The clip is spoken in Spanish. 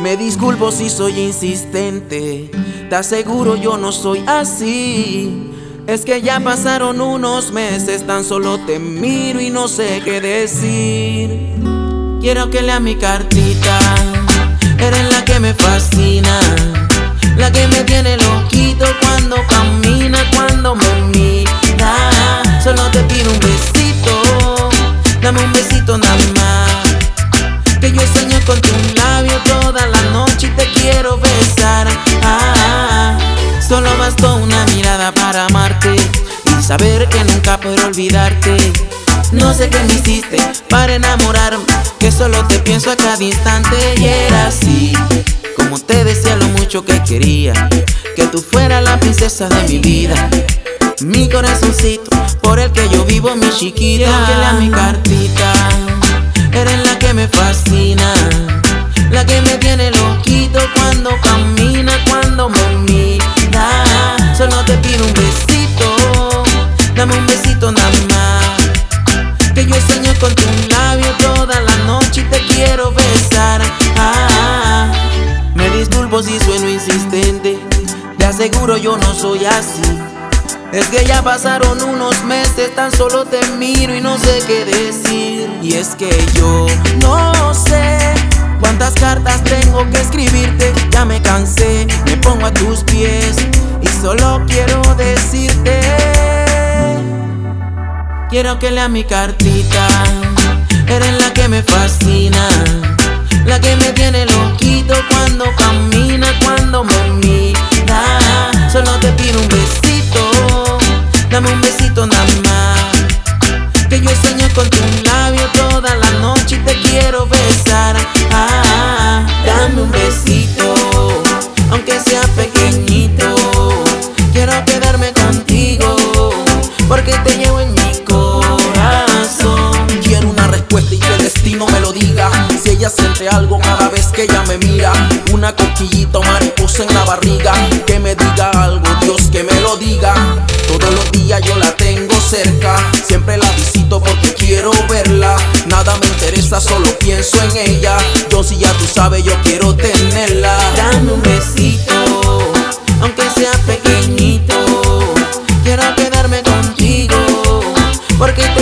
Me disculpo si soy insistente, te aseguro yo no soy así. Es que ya pasaron unos meses, tan solo te miro y no sé qué decir. Quiero que lea mi cartita, eres la que me fascina, la que me tiene loquito cuando camina, cuando me mira. Para amarte y saber que nunca podré olvidarte. No sé qué me hiciste para enamorarme, que solo te pienso a cada instante y era así. Como te decía lo mucho que quería, que tú fueras la princesa de mi vida. Mi corazoncito, por el que yo vivo, mi chiquita. Que mi cartita, eres la que me fascina. La que me tiene aseguro yo no soy así. Es que ya pasaron unos meses, tan solo te miro y no sé qué decir. Y es que yo no sé cuántas cartas tengo que escribirte. Ya me cansé, me pongo a tus pies y solo quiero decirte. Quiero que lea mi cartita, eres la que me fascina, la que me tiene loquito dame un besito nada más, que yo sueño con tu labio toda la noche y te quiero besar. Ah, dame un besito, aunque sea pequeñito, quiero quedarme contigo, porque te llevo en mi corazón. Quiero una respuesta y que el destino me lo diga. Si ella siente algo cada vez que ella me mira, una cosquillita o mariposa en la barriga, siempre la visito porque quiero verla. Nada me interesa, solo pienso en ella. Yo si ya tú sabes, yo quiero tenerla. Dame un besito, aunque sea pequeñito. Quiero quedarme contigo, porque te